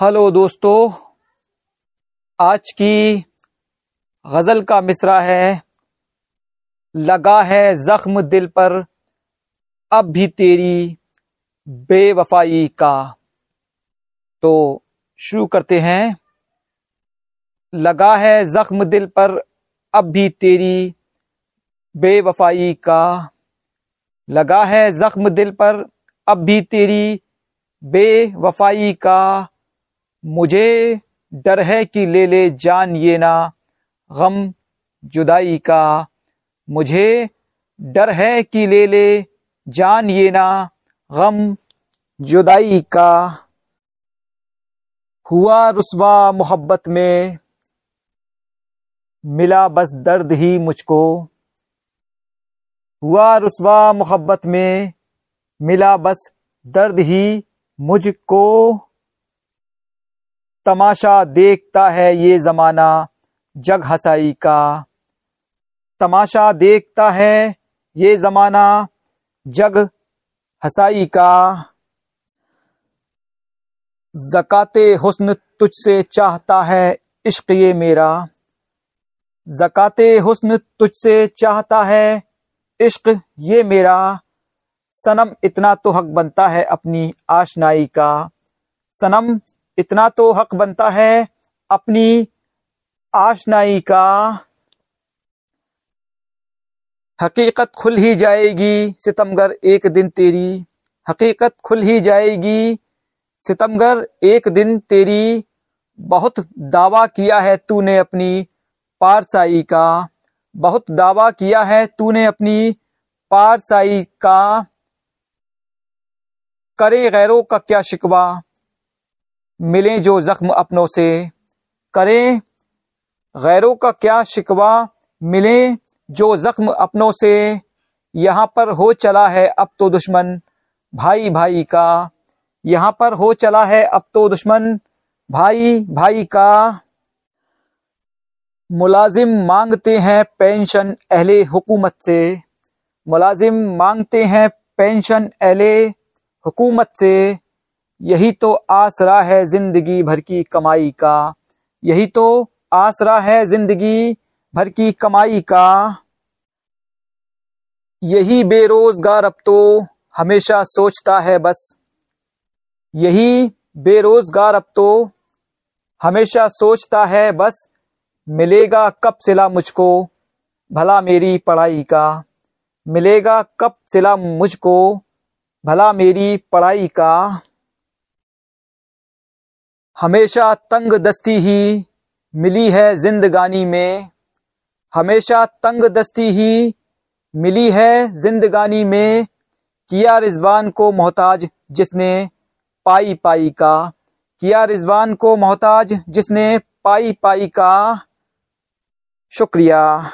Hello दोस्तों, आज की गज़ल का मिसरा है, लगा है जख्म दिल पर, अब भी तेरी बेवफाई का। तो शुरू करते हैं। लगा है जख्म दिल पर, अब भी तेरी बेवफाई का। लगा है जख्म दिल पर, अब भी तेरी बेवफाई का। मुझे डर है कि ले ले जान ये ना। गम जुदाई का। मुझे डर है कि ले ले जान ये ना। गम जुदाई का। हुआ रुसवा मोहब्बत में। मिला बस दर्द ही मुझको। हुआ रुसवा मोहब्बत में। मिला बस दर्द ही मुझको। तमाशा देखता है ये जमाना जग हसाई का। तमाशा देखता है ये जमाना जग हसाई का। जकाते हुस्न तुझसे चाहता है इश्क ये मेरा। जकाते हुस्न तुझसे चाहता है इश्क ये मेरा। सनम इतना तो हक बनता है अपनी आशनाई का। सनम इतना तो हक बनता है अपनी आशनाई का। हकीकत खुल ही जाएगी सितमगर एक दिन तेरी। हकीकत खुल ही जाएगी सितमगर एक दिन तेरी। बहुत दावा किया है तूने अपनी पारसाई का। बहुत दावा किया है तूने अपनी पारसाई का। करे गैरों का क्या शिकवा? मिले जो जख्म अपनों से। करें, गैरों का क्या शिकवा मिले जो जख्म अपनों से। यहाँ पर हो चला है अब तो दुश्मन भाई भाई का। यहाँ पर हो चला है अब तो दुश्मन भाई भाई का। मुलाजिम मांगते हैं पेंशन अहले हुकूमत से। मुलाजिम मांगते हैं पेंशन अहले हुकूमत से। यही तो आसरा है ज़िंदगी भर की कमाई का। यही तो आसरा है ज़िंदगी भर की कमाई का। यही बेरोजगार अब तो हमेशा सोचता है बस। यही बेरोजगार अब तो हमेशा सोचता है बस, मिलेगा कब सिला मुझको भला मेरी पढ़ाई का। मिलेगा कब सिला मुझको भला मेरी पढ़ाई का। हमेशा तंग दस्ती ही मिली है जिंदगानी में। हमेशा तंग दस्ती ही मिली है जिंदगानी में। किया रिजवान को मोहताज जिसने पाई पाई का। किया रिजवान को मोहताज जिसने पाई पाई का। शुक्रिया।